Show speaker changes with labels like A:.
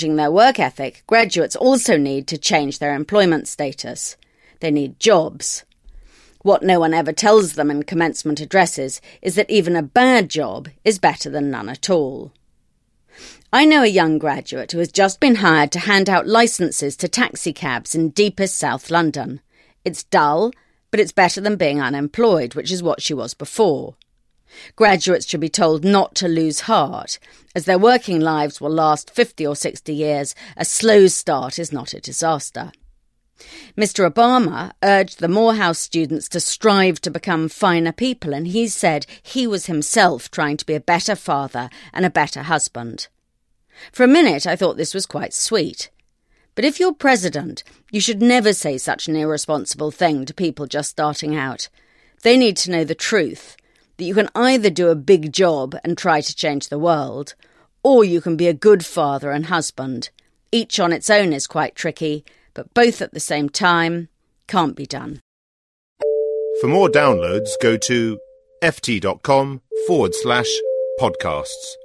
A: Changing their work ethic, graduates also need to change their employment status. They need jobs. What no one ever tells them in commencement addresses is that even a bad job is better than none at all. I know a young graduate who has just been hired to hand out licences to taxicabs in deepest South London. It's dull, but it's better than being unemployed, which is what she was before. Graduates should be told not to lose heart, as their working lives will last 50 or 60 years. A slow start is not a disaster. Mr. Obama urged the Morehouse students to strive to become finer people, and he said he was himself trying to be a better father and a better husband. For a minute, I thought this was quite sweet. But if you're president, you should never say such an irresponsible thing to people just starting out. They need to know the truth that you can either do a big job and try to change the world, or you can be a good father and husband. Each on its own is quite tricky, but both at the same time can't be done.
B: For more downloads, go to ft.com forward slash podcasts.